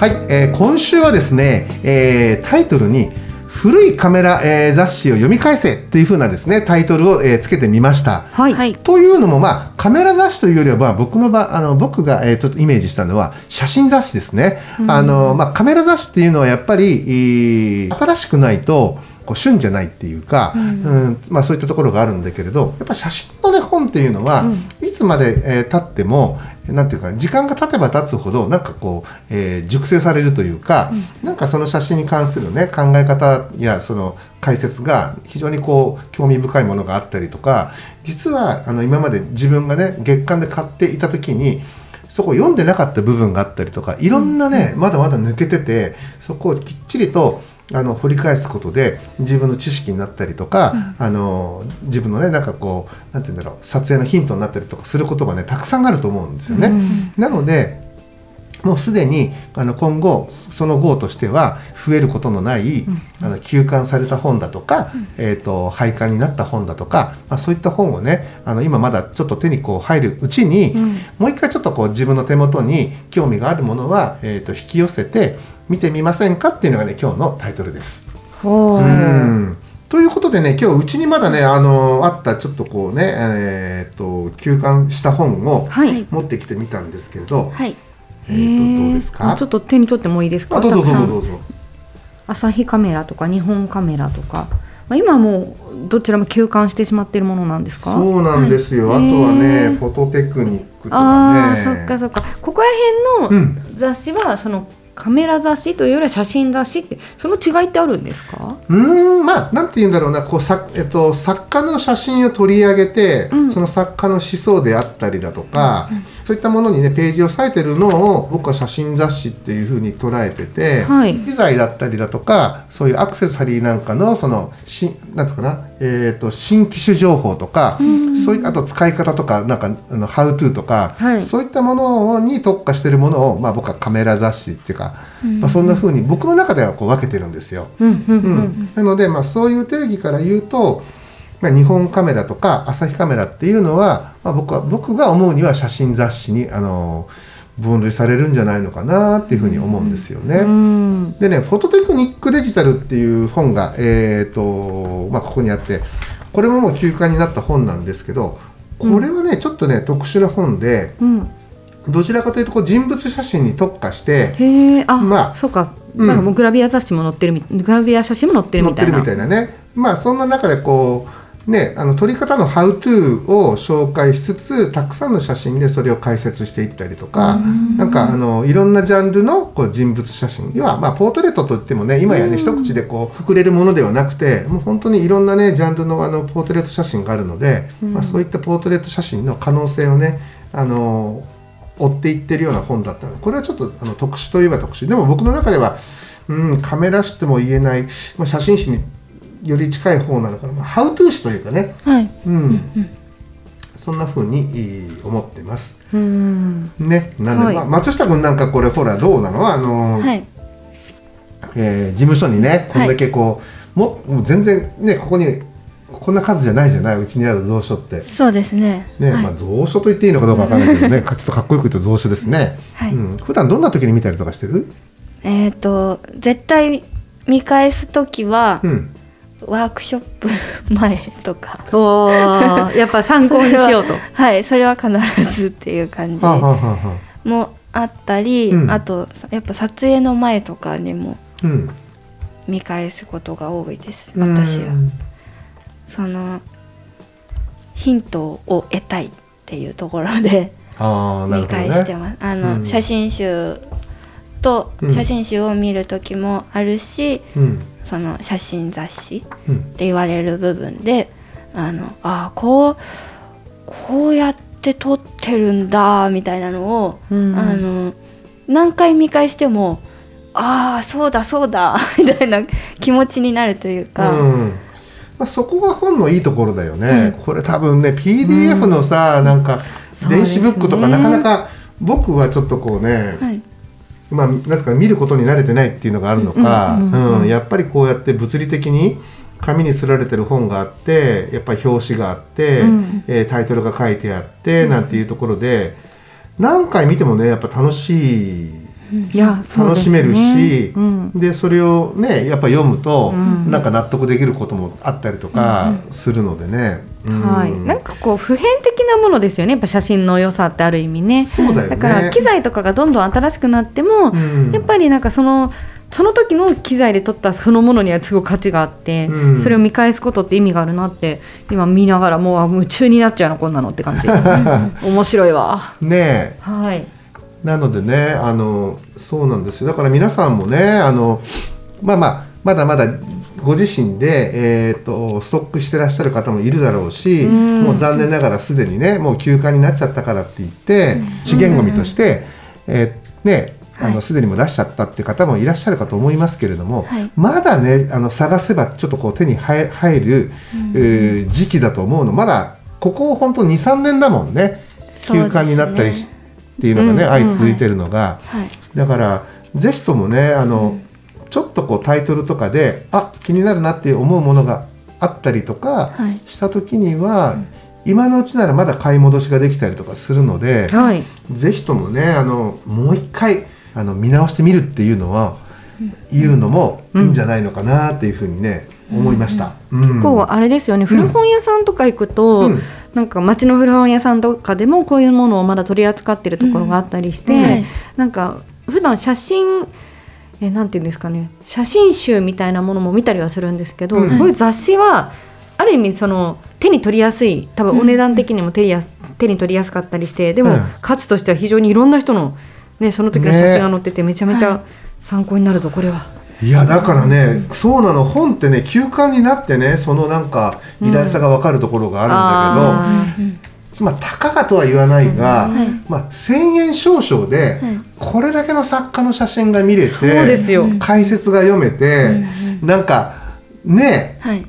はい、えー今週はですね、えータイトルに古いカメラ、えー雑誌を読み返せっていう風なですねタイトルを、えーつけてみました。はい。はい。というのも、まあ、カメラ雑誌というよりは、まあ、僕の場あの僕が、えーちょっとイメージしたのは写真雑誌ですね。あのまあ、カメラ雑誌っていうのはやっぱり、えー新しくないとこう旬じゃないっていうか、うんまあ、そういったところがあるんだけれどやっぱ写真の、ね、本っていうのは、いつまで、えー経ってもなんていうか時間が経てば経つほどなんかこう、えー熟成されるというか、なんかその写真に関するね考え方やその解説が非常にこう興味深いものがあったりとか実はあの今まで自分がね月間で買っていた時にそこを読んでなかった部分があったりとかいろんなね、まだまだ抜けててそこをきっちりとあの掘り返すことで自分の知識になったりとか、あの自分のねなんかこうなんて言うんだろう撮影のヒントになったりとかすることがねたくさんあると思うんですよね。なのでもうすでにあの今後その号としては増えることのない、あの休刊された本だとか、えー、と廃刊になった本だとか、まあ、そういった本をねあの今まだちょっと手にこう入るうちに、もう一回ちょっとこう自分の手元に興味があるものは、えー、と引き寄せて見てみませんかっていうのがね今日のタイトルです。ほううんということでね今日うちにまだねあのあったちょっとこうねえっ、と休刊した本をはい。持ってきてみたんですけれど、はい。えー、とどうですか？ちょっと手に取ってもいいですか？あどうぞどうぞ。朝日カメラとか日本カメラとか、まあ、今はもうどちらも休刊してしまっているものなんですか？そうなんですよ、はい。あとはへねー。フォトテクニックとあかね。そっかそっか。ここら辺のうん。雑誌はそのカメラ雑誌というよりは写真雑誌ってその違いってあるんですか？うーんまあなんて言うんだろうな。こうさ、えっと、作家の写真を取り上げて、うん。その作家の思想であったりだとか、そういったものにねページを割いてるのを僕は写真雑誌っていうふうに捉えてて、はい。機材だったりだとかそういうアクセサリーなんかのそのしなんつうかな、えー、と新機種情報とか、そういったあと使い方とかなんかあのハウトゥーとか、はい。そういったものに特化してるものを、まあ、僕はカメラ雑誌っていうか、まあ、そんな風に僕の中ではこう分けてるんですよ。うんうんううん。ん、なので、まあ、そういう定義から言うと、まあ、日本カメラとか朝日カメラっていうのは、まあ、僕は僕が思うには写真雑誌にあの分類されるんじゃないのかなっていうふうに思うんですよね。うん。でね「フォトテクニックデジタル」っていう本が、えーとまあ、ここにあってこれももう休刊になった本なんですけどこれはね、ちょっとね特殊な本でうん。どちらかというとこう人物写真に特化してへえあ、まあそうか、うん。なんかもうグラビア雑誌も載ってるみグラビア写真も載ってるみたいな。載ってるみたいなね。まあそんな中でこうねあの撮り方の「ハウトゥーを紹介しつつたくさんの写真でそれを解説していったりとかなんかあのいろんなジャンルのこう人物写真要はまあポートレートといってもね今やね一口でこう膨れるものではなくてもう本当にいろんなねジャンルのあのポートレート写真があるので、まあ、そういったポートレート写真の可能性をねあの追っていってるような本だったのでこれはちょっとあの特殊といえば特殊。でも僕の中では、うん、カメラ誌とも言えない、まあ、写真誌により近い方なのかな、まあ、ハウトゥー誌というかね、はい。うん。そんな風にえー思ってます。うん。ね、なんで、はい。まあ、松下君なんかこれほらどうなの？あの、はい。えー事務所にねこんだけこう、ももう全然ねここにこんな数じゃないじゃない？うちにある蔵書って。そうですね。ねはい。まあ、蔵書と言っていいのかどうかわからないけどね。かちょっとかっこよく言うと蔵書ですね、はい。うん、普段どんな時に見たりとかしてる？えっ、と絶対見返すときは、うんワークショップ 前とか。おーやっぱ参考にしようと はい、それは必ずっていう感じもあったり、うんあとやっぱ撮影の前とかにもうん見返すことが多いです。私は。そのヒントを得たいっていうところで見返してます。あの、うん写真集とうん写真集を見る時もあるし、うん。その写真雑誌うん。って言われる部分であのあこうこうやって撮ってるんだみたいなのを、うんあの何回見返してもああそうだそうだ みたいな気持ちになるというか、うん。まあ、そこが本のいいところだよね、これ多分ね PDF のさ、なんかそうですね。電子ブックとかなかなか僕はちょっとこうね、はいまあ、なんか見ることに慣れてないっていうのがあるのか、うんやっぱりこうやって物理的に紙に刷られてる本があってやっぱり表紙があって、うん。えータイトルが書いてあって、なんていうところで何回見てもねやっぱ楽しいいや楽しめるし、うん。でそれをねやっぱ読むと、うん。なんか納得できることもあったりとかするのでね。うん。はい、なんかこう普遍的なものですよね。やっぱ写真の良さってある意味ね。そうだよね。だから機材とかがどんどん新しくなっても、うん。やっぱりなんかそのその時の機材で撮ったそのものにはすごい価値があって、うん。それを見返すことって意味があるなって今見ながらもうあ夢中になっちゃうなこんなのって感じ。面白いわ。ねはいなのでねあのそうなんですよ。だから皆さんもねあのまあまあまだまだご自身で、えー、とストックしてらっしゃる方もいるだろうし、うん。もう残念ながらすでにねもう休館になっちゃったからって言って、資源ごみとして、えーねあはい。のすでにも出しちゃったって方もいらっしゃるかと思いますけれども、はい。まだねあの探せばちょっとこう手に入入る、えー時期だと思うの。まだここ本当23年だもんね。休館になったりしっていうのがね、うん相続いてるのが、はい。だからぜひともねあの、ちょっとこうタイトルとかであ気になるなって思うものがあったりとかはい。した時には、今のうちならまだ買い戻しができたりとかするので、はい。ぜひともねあのもう一回あの見直してみるっていうのは、いうのもいいんじゃないのかなっていうふうにね、思いました。うん。結構あれですよね。古本屋さんとか行くと、うん。なんか町の古本屋さんとかでもこういうものをまだ取り扱ってるところがあったりして、うん。はいなんか普段写真えなんていうんですかね。写真集みたいなものも見たりはするんですけど、うん。こういう雑誌はある意味その手に取りやすい多分お値段的にも手にやす手に取りやすかったりしてでもうん。価値としては非常にいろんな人の、ね、その時の写真が載っててめちゃめちゃ参考になるぞこれは。いやだからね、そうなの。本ってね休館になってねそのなんか偉大さが分かるところがあるんだけど、うんまあたかがとは言わないが、はい。まあ、1,000円少々で、はい。これだけの作家の写真が見れてそうですよ、うん解説が読めて、なんかねはい。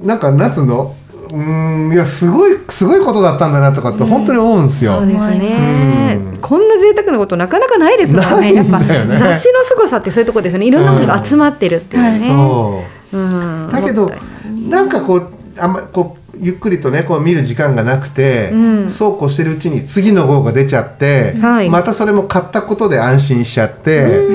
なんかなんつうの？うーんいやすごいすごいことだったんだなとかって本当に思うんですよ。そうですね。うん。こんな贅沢なことなかなかないですもんないんね。やっぱ雑誌の凄さってそういうところですよね。いろんなものが集まってるっていうね、そう。うん。だけどなんかこうあんまこうゆっくりとねこう見る時間がなくて、うん。そうこうしてるうちに次の号が出ちゃって、はい。またそれも買ったことで安心しちゃって、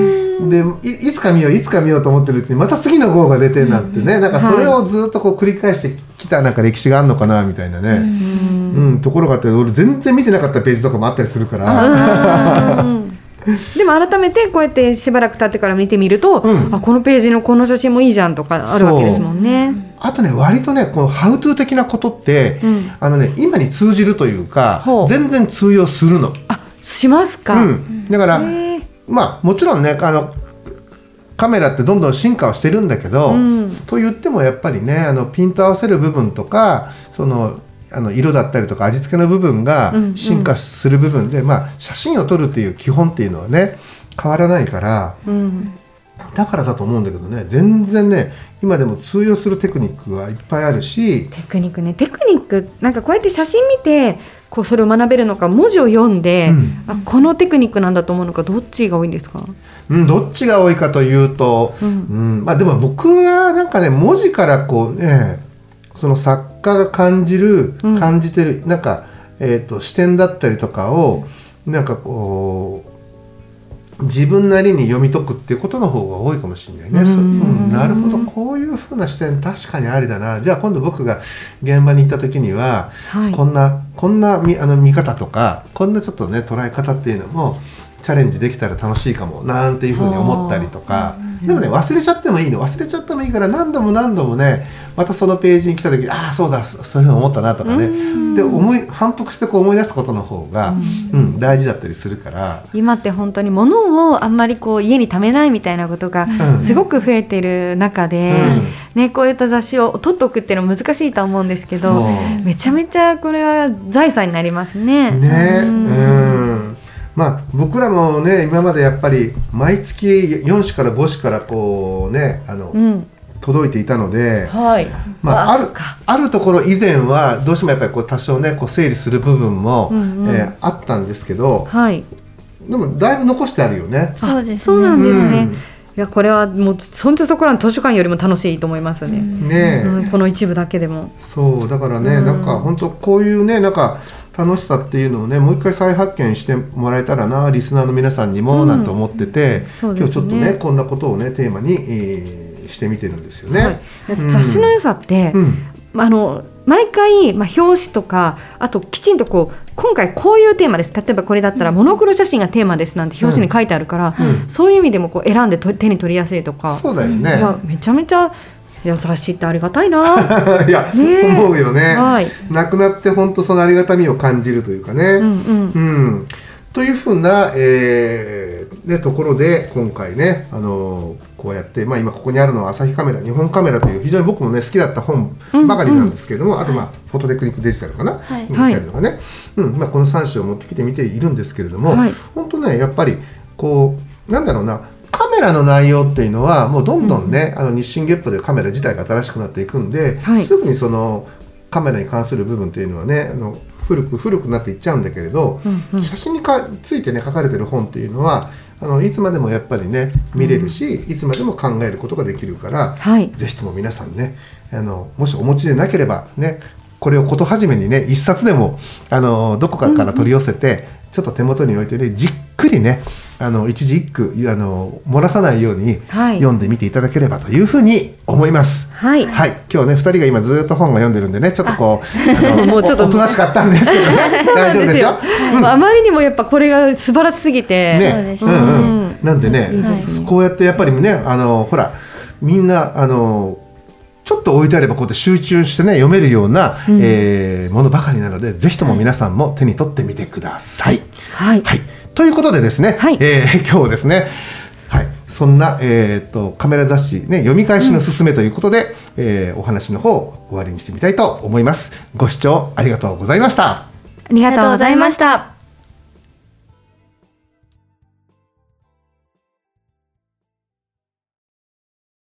でいいつか見よういつか見ようと思ってるうちにまた次の号が出てなんてね、なんかそれをずっとこう繰り返してきたなんか歴史があるのかなみたいなね、うん。ところがあって俺全然見てなかったページとかもあったりするから。うんでも改めてこうやってしばらく経ってから見てみると、うん。あこのページのこの写真もいいじゃんとかあるわけですもんね。あとね割とねこのハウトゥー的なことって、うん。あのね今に通じるというか全然通用するの。あしますか？うん、だから、まあもちろんねあのカメラってどんどん進化はしてるんだけど、うん。と言ってもやっぱりねあのピント合わせる部分とかそのあの色だったりとか味付けの部分がうんうん。進化する部分で、まあ写真を撮るっていう基本っていうのはね変わらないからうん。だからだと思うんだけどね全然ね今でも通用するテクニックはいっぱいあるしテクニックね。テクニックなんかこうやって写真見てこうそれを学べるのか文字を読んで、うん。あこのテクニックなんだと思うのかどっちが多いんですか、うん、どっちが多いかというと、ううんんまあ、でも僕はなんかね文字からこうねその作家が感じるうん。感じてる、なんか、えー、と視点だったりとかをなんかこう自分なりに読み解くっていうことの方が多いかもしれないね。ううん。なるほど。こういうふうな視点確かにありだな。じゃあ今度僕が現場に行った時には、はい。こんなこんな見あの見方とかこんなちょっとね捉え方っていうのもチャレンジできたら楽しいかもなんていうふうに思ったりとか、でもね忘れちゃってもいいの。忘れちゃってもいいから何度も何度もねまたそのページに来た時にああそうだそそういうふうに思ったなとかね、うん。で思い反復してこう思い出すことの方が、うん。大事だったりするから。今って本当に物をあんまりこう家に貯めないみたいなことがうん。すごく増えてる中で、ね、こういった雑誌を取っておくっていうのは難しいとは思うんですけどめちゃめちゃこれは財産になりますね。ね。うん。うんまあ僕らもね今までやっぱり毎月4紙から5紙からこうねあの、うん。届いていたので、はい、まあ、あるあるところ以前はどうしてもやっぱりこう多少ねこう整理する部分も、うんうんえーあったんですけどはい、でもだいぶ残してあるよね。そうですねそうなんですね。うん。いやこれはもう本当そこらの図書館よりも楽しいと思いますね。ねえ、うん、この一部だけでも。そうだからね、うん。なんか本当こういうねなんか楽しさっていうのをねもう一回再発見してもらえたらなリスナーの皆さんにも、うん。なんて思ってて、ね。今日ちょっとねこんなことをねテーマに、えーしてみてるんですよね。はい。うん。雑誌の良さって、うん。あの毎回、まあ、表紙とかあときちんとこう今回こういうテーマです。例えばこれだったらモノクロ写真がテーマですなんて表紙に書いてあるから、うん。そういう意味でもこう選んでと手に取りやすいとか。そうだよね。いやめちゃめちゃいや雑誌ってありがたいな。いや、ね。え思うよね。はい。亡くなって本当そのありがたみを感じるというかね。うんうん。うん。というふうな、えーね、ところで今回ね、あのーこうやって、まあ、今ここにあるのは朝日カメラ日本カメラという非常に僕もね好きだった本ばかりなんですけれども、あと、まあフォトテクニックデジタルかな、はい。うんみたいなのがね、うん。まあ、この3種を持ってきてみているんですけれども、はい。本当ねやっぱりこうなんだろうな。カメラの内容っていうのはもうどんどんね、あの日進月歩でカメラ自体が新しくなっていくんで、はい。すぐにそのカメラに関する部分っていうのはねあの古く古くなっていっちゃうんだけれど、うんうん。写真にかついてね書かれてる本っていうのはあのいつまでもやっぱりね見れるし、いつまでも考えることができるから、はい。ぜひとも皆さんねあのもしお持ちでなければねこれをことはじめにね一冊でもあのどこかから取り寄せて、ちょっと手元に置いてねじっくりねあの一字一句あの漏らさないようにはい。読んでみていただければというふうに思います。はい。はい、今日ね2人が今ずっと本を読んでるんでねちょっとこう もうちょっとおおとなしかったんですけどね。大丈夫ですよ。うん。あまりにもやっぱこれが素晴らしすぎて、ね、そうんうん。うん。なんでね。こうやってやっぱりねあのほらみんなあのちょっと置いてあればこうやって集中してね読めるような、うん。えーものばかりなのでぜひとも皆さんも手に取ってみてください。はい。はい、ということでですね、はいえー 今日ですね、はい、そんな、えー、とカメラ雑誌、ね、読み返しのすすめということで、えーお話の方を終わりにしてみたいと思います。ご視聴ありがとうございました。ありがとうございました。